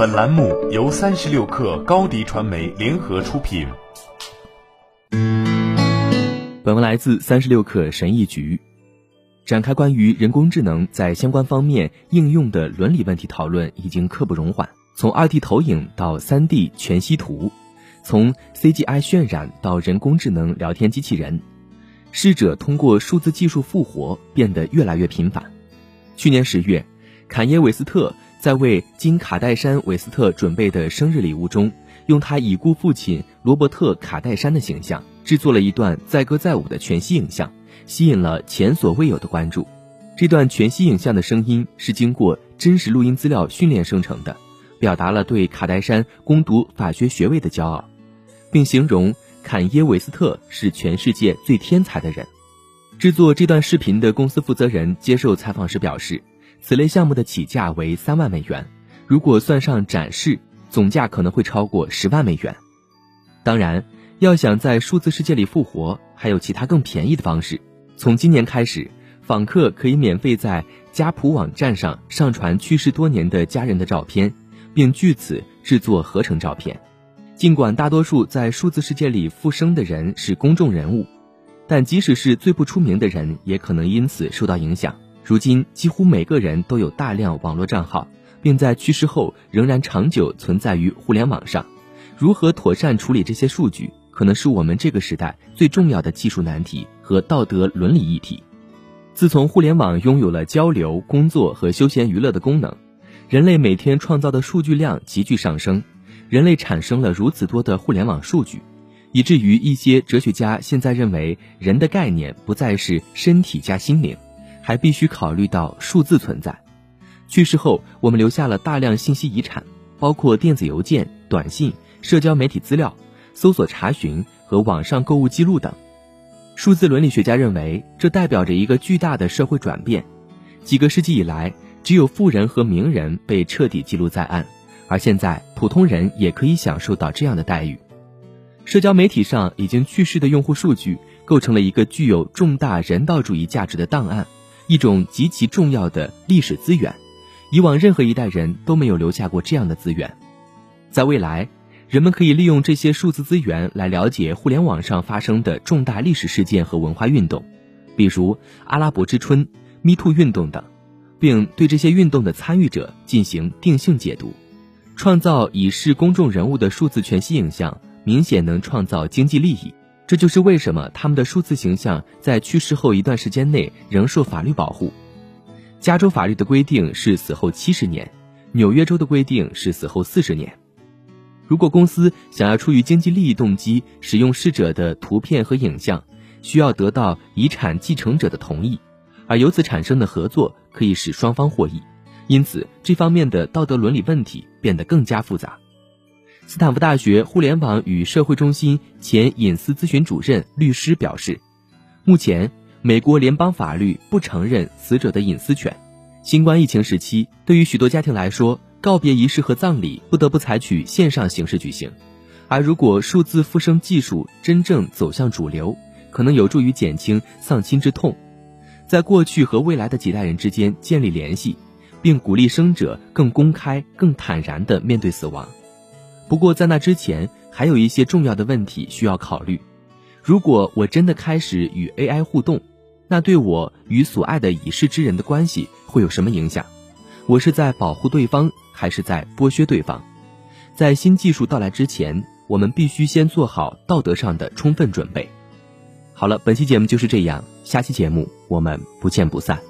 本栏目由三十六氪高低传媒联合出品。本文来自三十六氪神译局。展开关于人工智能在相关方面应用的伦理问题讨论已经刻不容缓。从二 D 投影到三 D 全息图，从 CGI 渲染到人工智能聊天机器人，逝者通过数字技术复活变得越来越频繁。去年十月，坎耶·韦斯特。在为金卡戴珊·韦斯特准备的生日礼物中，用他已故父亲罗伯特·卡戴珊的形象制作了一段载歌载舞的全息影像，吸引了前所未有的关注。这段全息影像的声音是经过真实录音资料训练生成的，表达了对卡戴珊攻读法学学位的骄傲，并形容坎耶·韦斯特是全世界最天才的人。制作这段视频的公司负责人接受采访时表示。此类项目的起价为三万美元，如果算上展示，总价可能会超过十万美元。当然，要想在数字世界里复活，还有其他更便宜的方式。从今年开始，访客可以免费在家谱网站上上传去世多年的家人的照片，并据此制作合成照片。尽管大多数在数字世界里复生的人是公众人物，但即使是最不出名的人，也可能因此受到影响。如今，几乎每个人都有大量网络账号，并在去世后仍然长久存在于互联网上。如何妥善处理这些数据，可能是我们这个时代最重要的技术难题和道德伦理议题。自从互联网拥有了交流、工作和休闲娱乐的功能，人类每天创造的数据量急剧上升。人类产生了如此多的互联网数据，以至于一些哲学家现在认为，人的概念不再是身体加心灵。还必须考虑到数字存在。去世后，我们留下了大量信息遗产，包括电子邮件、短信、社交媒体资料、搜索查询和网上购物记录等。数字伦理学家认为，这代表着一个巨大的社会转变。几个世纪以来，只有富人和名人被彻底记录在案，而现在，普通人也可以享受到这样的待遇。社交媒体上已经去世的用户数据，构成了一个具有重大人道主义价值的档案。一种极其重要的历史资源，以往任何一代人都没有留下过这样的资源。在未来，人们可以利用这些数字资源来了解互联网上发生的重大历史事件和文化运动，比如阿拉伯之春、Me Too 运动等，并对这些运动的参与者进行定性解读。创造已是公众人物的数字全息影像，明显能创造经济利益。这就是为什么他们的数字形象在去世后一段时间内仍受法律保护。加州法律的规定是死后七十年，纽约州的规定是死后四十年。如果公司想要出于经济利益动机使用逝者的图片和影像，需要得到遗产继承者的同意，而由此产生的合作可以使双方获益。因此，这方面的道德伦理问题变得更加复杂。斯坦福大学互联网与社会中心前隐私咨询主任律师表示，目前美国联邦法律不承认死者的隐私权。新冠疫情时期，对于许多家庭来说，告别仪式和葬礼不得不采取线上形式举行。而如果数字复生技术真正走向主流，可能有助于减轻丧亲之痛，在过去和未来的几代人之间建立联系，并鼓励生者更公开、更坦然地面对死亡。不过，在那之前，还有一些重要的问题需要考虑。如果我真的开始与 AI 互动，那对我与所爱的已逝之人的关系会有什么影响？我是在保护对方，还是在剥削对方？在新技术到来之前，我们必须先做好道德上的充分准备。好了，本期节目就是这样，下期节目我们不见不散。